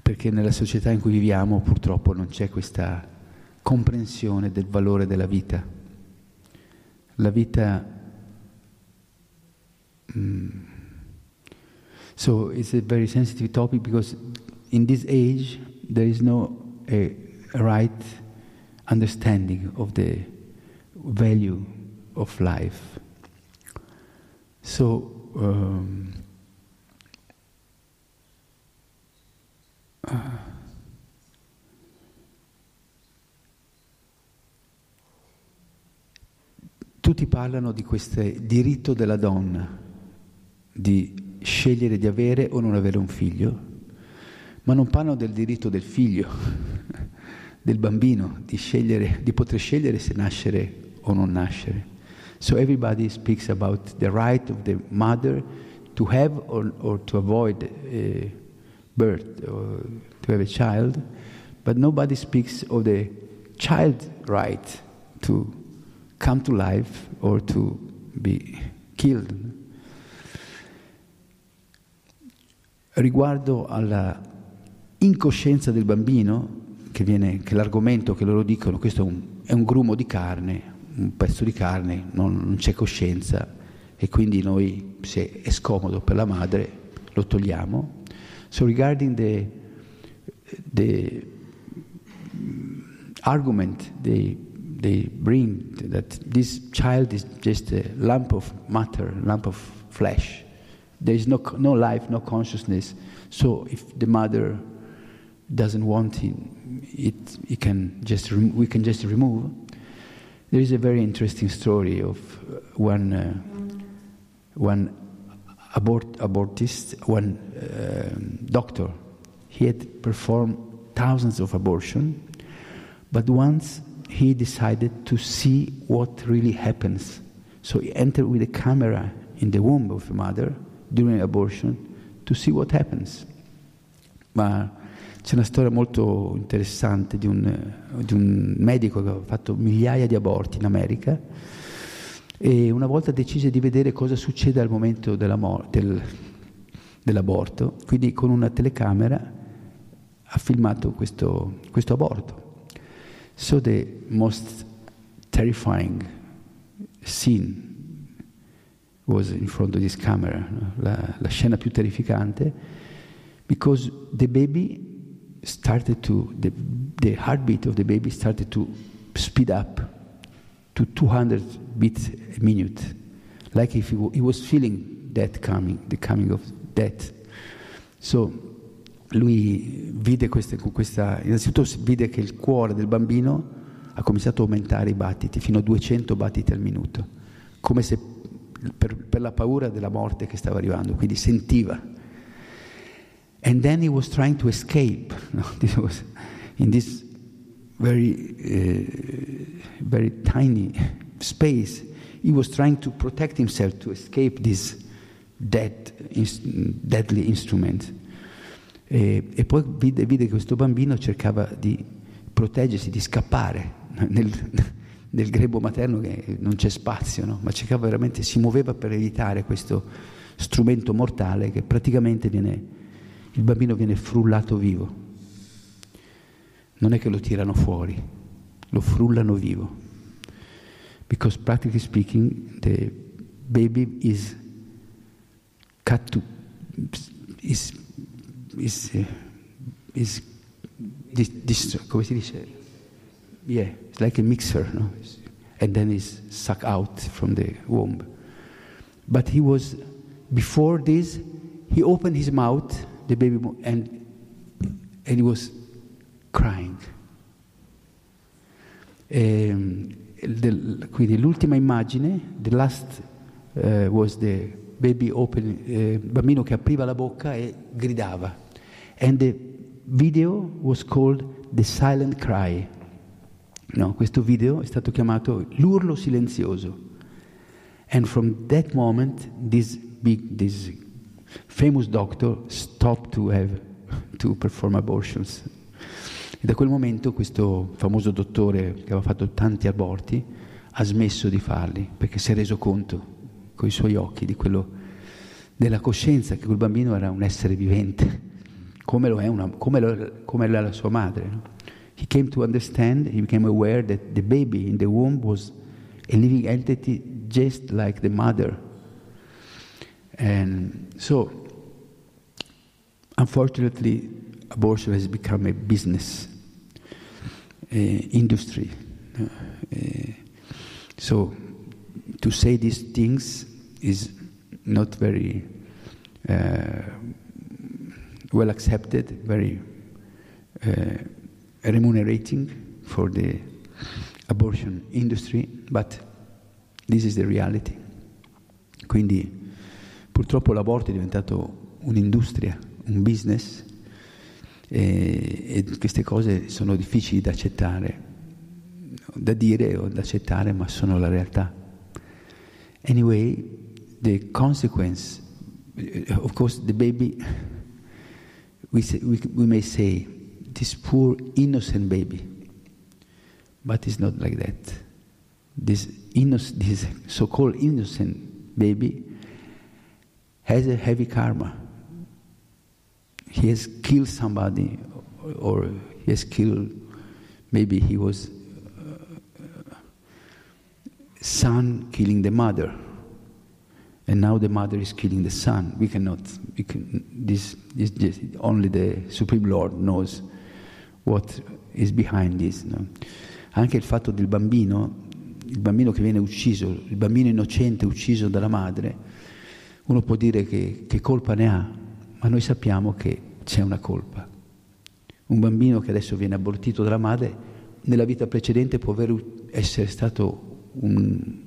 perché nella società in cui viviamo purtroppo non c'è questa comprensione del valore della vita. La vita... Mm, so it's a very sensitive topic because in this age there is no a, right understanding of the value of life. So, um, uh, tutti parlano di questo diritto della donna di scegliere di avere o non avere un figlio ma non parlano del diritto del figlio, del bambino, di, scegliere, di poter scegliere se nascere o non nascere. So everybody speaks about the right of the mother to have or, or to avoid a birth or to have a child, but nobody speaks of the child right to come to life or to be killed. Riguardo alla incoscienza del bambino, che, viene, che l'argomento che loro dicono, questo è un, è un, grumo di carne, un pezzo di carne, non, non c'è coscienza e quindi noi, se è scomodo per la madre, lo togliamo. So regarding the, the argument they, they bring that this child is just a lump of matter, lump of flesh. There is no, no life, no consciousness. So if the mother doesn't want it, it, can just we can just remove. There is a very interesting story of one uh, one abort abortist, one uh, doctor he had performed thousands of abortions, but once he decided to see what really happens. So he entered with a camera in the womb of the mother during abortion to see what happens. Ma c'è una storia molto interessante di un, di un medico che ha fatto migliaia di aborti in America e una volta decise di vedere cosa succede al momento mor- del, dell'aborto, quindi con una telecamera ha filmato questo, questo aborto. So the most terrifying scene was in front of this camera, la, la scena più terrificante, because the baby started to, the, the heartbeat of the baby started to speed up to 200 beats a minute, like if he, he was feeling death coming, the coming of death. So lui vide queste, questa, innanzitutto vide che il cuore del bambino ha cominciato a aumentare i battiti fino a 200 battiti al minuto, come se per, per la paura della morte che stava arrivando, quindi sentiva. And then he was trying to escape. This was in this very, uh, very tiny space. He was trying to protect himself to escape this dead, deadly instrument. E, e poi vide, vide, che questo bambino cercava di proteggersi, di scappare nel, nel grebo materno che non c'è spazio, no? ma cercava veramente, si muoveva per evitare questo strumento mortale che praticamente viene, il bambino viene frullato vivo. Non è che lo tirano fuori, lo frullano vivo. Because practically speaking, the baby is cut to, is, is, uh, is, dis, come si dice? Yeah, it's like a mixer, no? and then it's sucked out from the womb. But he was, before this, he opened his mouth, the baby, and, and he was crying. E, del, quindi l'ultima immagine, the last uh, was the baby open, eh, bambino che apriva la bocca e gridava. And the video was called The Silent Cry. No, questo video è stato chiamato l'urlo silenzioso. And from that moment, this big, this famous doctor stopped to have to perform abortions. E da quel momento questo famoso dottore che aveva fatto tanti aborti ha smesso di farli perché si è reso conto con i suoi occhi di quello, della coscienza che quel bambino era un essere vivente, come lo è, una, come lo, come la sua madre. No? He came to understand, he became aware that the baby in the womb was a living entity just like the mother. And so, unfortunately, abortion has become a business uh, industry. Uh, so, to say these things is not very uh, well accepted, very uh, remunerating for the abortion industry, but this is the reality. Quindi purtroppo l'aborto è diventato un'industria, un business e, e queste cose sono difficili da accettare, da dire o da accettare, ma sono la realtà. Anyway, the consequence, of course, the baby, we, say, we, we may say, this poor innocent baby, but it's not like that. This, innocent, this so-called innocent baby has a heavy karma. He has killed somebody, or he has killed, maybe he was uh, son killing the mother, and now the mother is killing the son. We cannot. We can, this, this, this, only the Supreme Lord knows what is behind this. No? Anche il fatto del bambino, il bambino che viene ucciso, il bambino innocente ucciso dalla madre, uno può dire che, che colpa ne ha, ma noi sappiamo che c'è una colpa. Un bambino che adesso viene abortito dalla madre, nella vita precedente può essere stato un,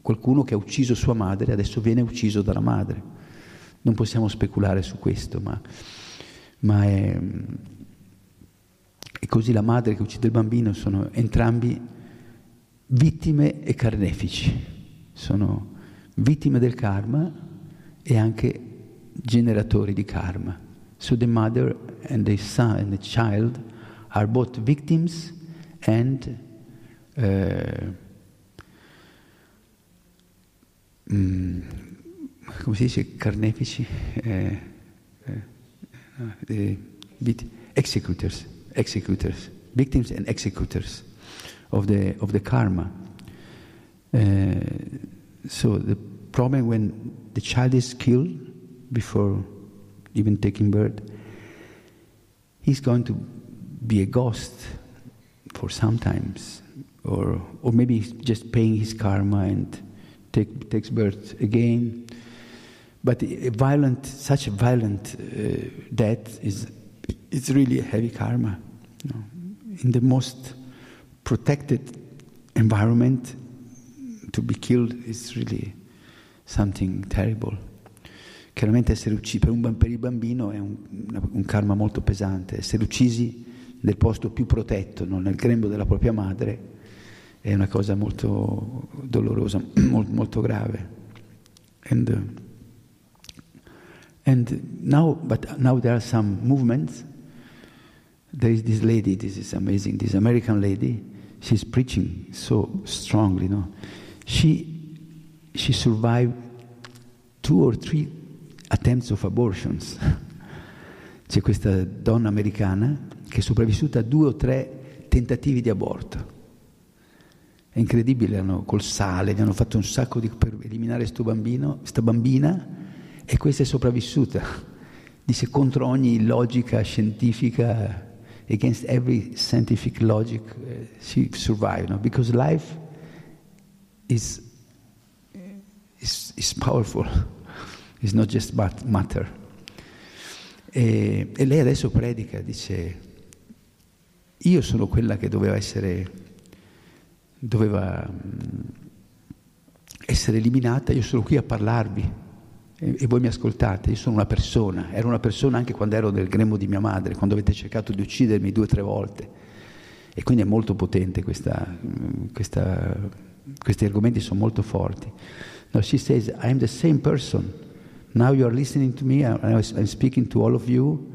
qualcuno che ha ucciso sua madre adesso viene ucciso dalla madre. Non possiamo speculare su questo, ma ma è, e così la madre che uccide il bambino sono entrambi vittime e carnefici, sono vittime del karma e anche generatori di karma. So the mother and the son and the child are both victims and uh, mm, come si dice carnefici? Eh, eh, executors, executors, victims and executors of the of the karma. Uh, so the problem when the child is killed before even taking birth, he's going to be a ghost for sometimes, or or maybe he's just paying his karma and take, takes birth again. But a violent, such a violent uh, death is it's really a heavy karma. You know. In the most protected environment, to be killed is really something terrible. Chiaramente uccisi per, un, per il bambino è un, un, karma molto pesante. Essere uccisi nel posto più protetto, non nel grembo della propria madre, è una cosa molto dolorosa, molto, molto grave. And, uh, and now, but now there are some movements. There is this lady, this is amazing, this American lady, she's preaching so strongly, no? She, she survived two or three attempts of abortions. C'è questa donna americana che è sopravvissuta a due o tre tentativi di aborto. È incredibile, hanno, col sale, gli hanno fatto un sacco di, per eliminare questa bambina, e questa è sopravvissuta. Dice contro ogni logica scientifica, against every scientific logic, uh, she survived, no? because life is, is, powerful, it's not just matter. E, e lei adesso predica, dice, io sono quella che doveva essere doveva mm, essere eliminata, io sono qui a parlarvi e, e voi mi ascoltate, io sono una persona, ero una persona anche quando ero nel grembo di mia madre, quando avete cercato di uccidermi due o tre volte. E quindi è molto potente questa, mm, questa, questi argomenti sono molto forti. No, she says, I am the same person. Now you are listening to me, I'm speaking to all of you.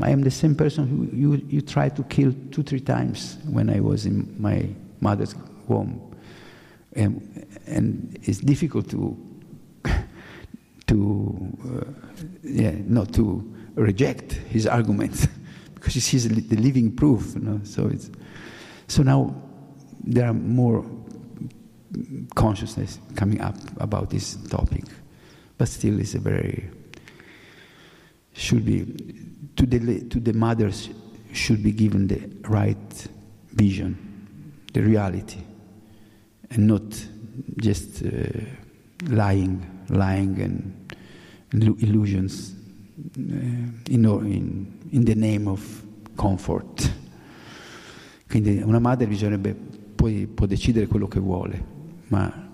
I am the same person who you, you tried to kill two, three times when I was in my mother's womb. And, and it's difficult to, to uh, yeah, not to reject his arguments because he sees the living proof. You know? so, it's, so now there are more consciousness coming up about this topic, but still it's a very should be to the to the mothers should be given the right vision, the reality and not just uh, lying, lying and illusions uh, in, in, in, the name of comfort. Quindi una madre bisognerebbe, poi può decidere quello che vuole, ma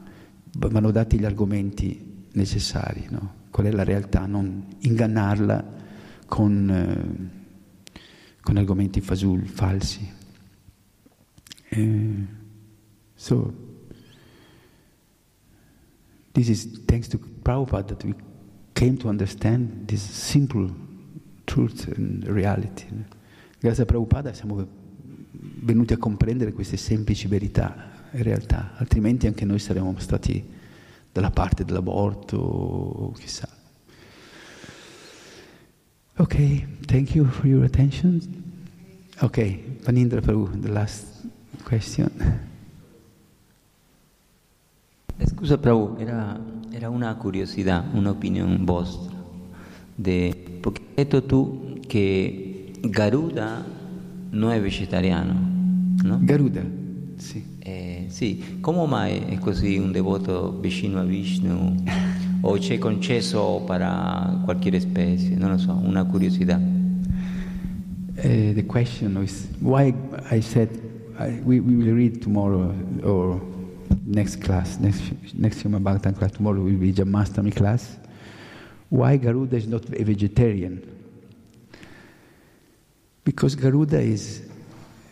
vanno dati gli argomenti necessari, no? qual è la realtà, non ingannarla con, eh, con argomenti fasul, falsi. Eh, so, This is thanks to Prabhupada that we came to understand this simple truth and reality. Grazie a Prabhupada siamo venuti a comprendere queste semplici verità e realtà, altrimenti anche noi saremmo stati dalla parte dell'aborto chissà. Ok, thank you for your attention. Ok, Vanindra Prabhu, the last question. Eh, scusa, Prabhu, era, era una curiosità, un'opinione vostra. De, porque hai detto tu che Garuda non è vegetariano, no? Garuda, sì. Eh, sì, come mai è così un devoto vicino a Vishnu? o c'è concesso per qualche specie? Non lo so, una curiosità. Uh, the question is why I said I, we, we will read tomorrow or next class, next, next Yama Bhagavatam class, tomorrow will be Jamastami class. Why Garuda is not a vegetarian? Because Garuda is,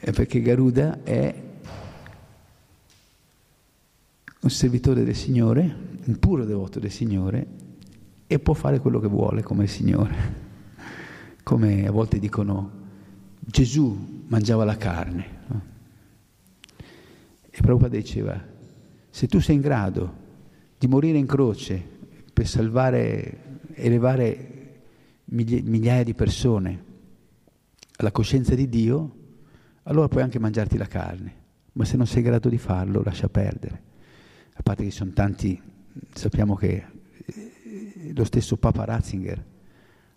perché Garuda è un servitore del Signore, un puro devoto del Signore e può fare quello che vuole come il Signore. Come a volte dicono Gesù mangiava la carne. E Prabhupada diceva, se tu sei in grado di morire in croce per salvare, elevare migliaia di persone alla coscienza di Dio, allora puoi anche mangiarti la carne, ma se non sei in grado di farlo, lascia perdere. A parte che ci sono tanti, sappiamo che eh, lo stesso Papa Ratzinger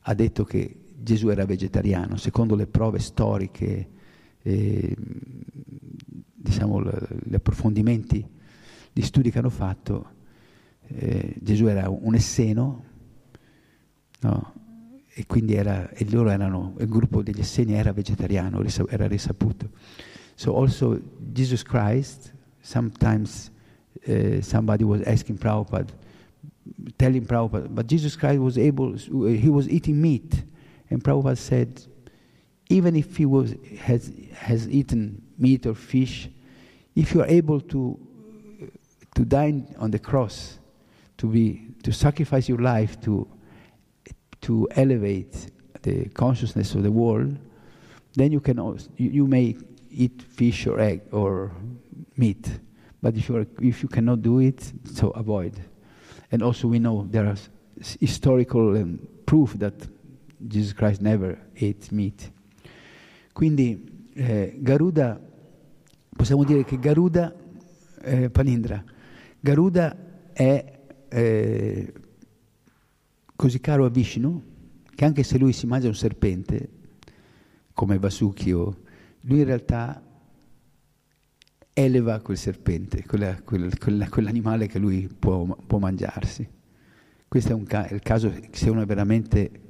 ha detto che Gesù era vegetariano, secondo le prove storiche, eh, diciamo gli approfondimenti di studi che hanno fatto, eh, Gesù era un esseno, no? e quindi era, e loro erano, il gruppo degli esseni era vegetariano, era risaputo. So also Jesus Christ, sometimes uh, somebody was asking Prabhupada, telling Prabhupada, but Jesus Christ was able, he was eating meat. And Prabhupada said, even if he was, has, has eaten meat or fish, if you are able to, to dine on the cross, to, be, to sacrifice your life to, to elevate the consciousness of the world, then you, can also, you, you may eat fish or egg or meat. But if, you if you cannot do it, so avoid. And also we know there are historical um, proof that Jesus Christ never ate meat. Quindi eh, Garuda, possiamo dire che Garuda, eh, Palindra, Garuda è eh, così caro a Vishnu che anche se lui si mangia un serpente, come Vasuki, lui in realtà eleva quel serpente, quella, quel, quella, quell'animale che lui può, può mangiarsi. Questo è, è il caso se uno è veramente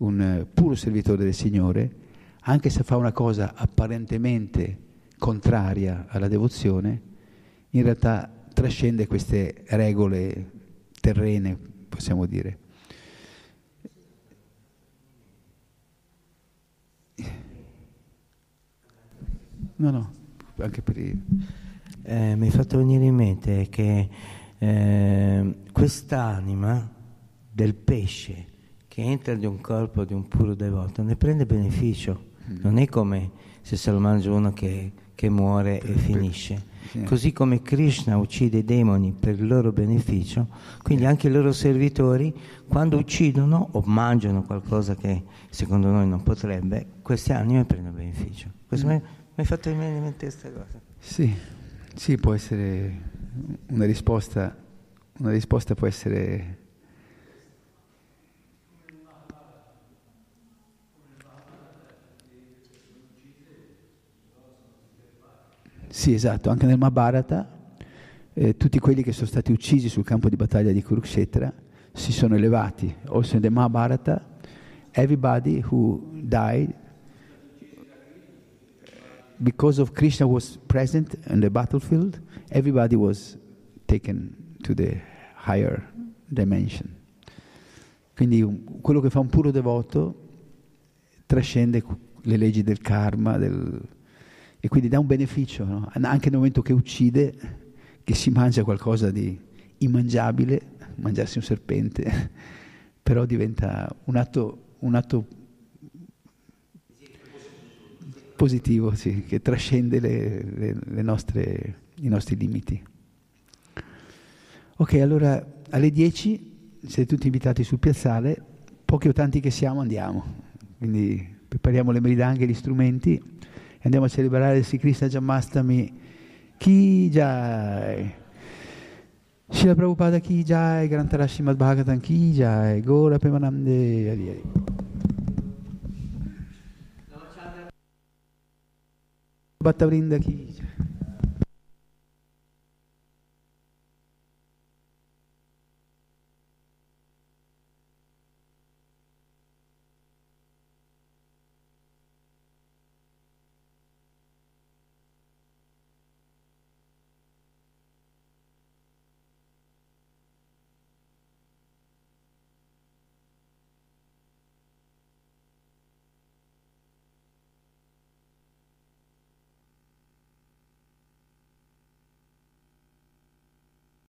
un eh, puro servitore del Signore, anche se fa una cosa apparentemente contraria alla devozione, in realtà trascende queste regole terrene, possiamo dire. No, no, anche per il... Eh, mi è fatto venire in mente che eh, quest'anima del pesce che entra in un corpo di un puro devoto ne prende beneficio. Mm. Non è come se se lo mangia uno che, che muore e finisce. Sì. Così come Krishna uccide i demoni per il loro beneficio, quindi anche i loro servitori, quando uccidono o mangiano qualcosa che secondo noi non potrebbe, queste anime prendono beneficio. Questo mm. Mi hai fatto venire in mente questa cosa. Sì, sì, può essere una risposta, una risposta può essere Sì, esatto, anche nel Mahabharata eh, tutti quelli che sono stati uccisi sul campo di battaglia di Kurukshetra si sono elevati. Also in the Mahabharata, everybody who died because of Krishna was present in the battlefield, everybody was taken to the higher dimension. Quindi quello che fa un puro devoto trascende le leggi del karma, del, e quindi dà un beneficio, no? anche nel momento che uccide, che si mangia qualcosa di immangiabile, mangiarsi un serpente, però diventa un atto, un atto positivo, sì, che trascende le, le, le nostre, i nostri limiti. Ok, allora alle 10 siete tutti invitati sul piazzale, pochi o tanti che siamo andiamo, quindi prepariamo le meridanghe, gli strumenti e andiamo a celebrare il Sri Krishna Jamastami Ki Jai. Srila Prabhupada Ki Jai, Grantara Srimad Bhagavatam Ki Jai, Gora Pemanamde Hari Hari. Basta brinde aquí.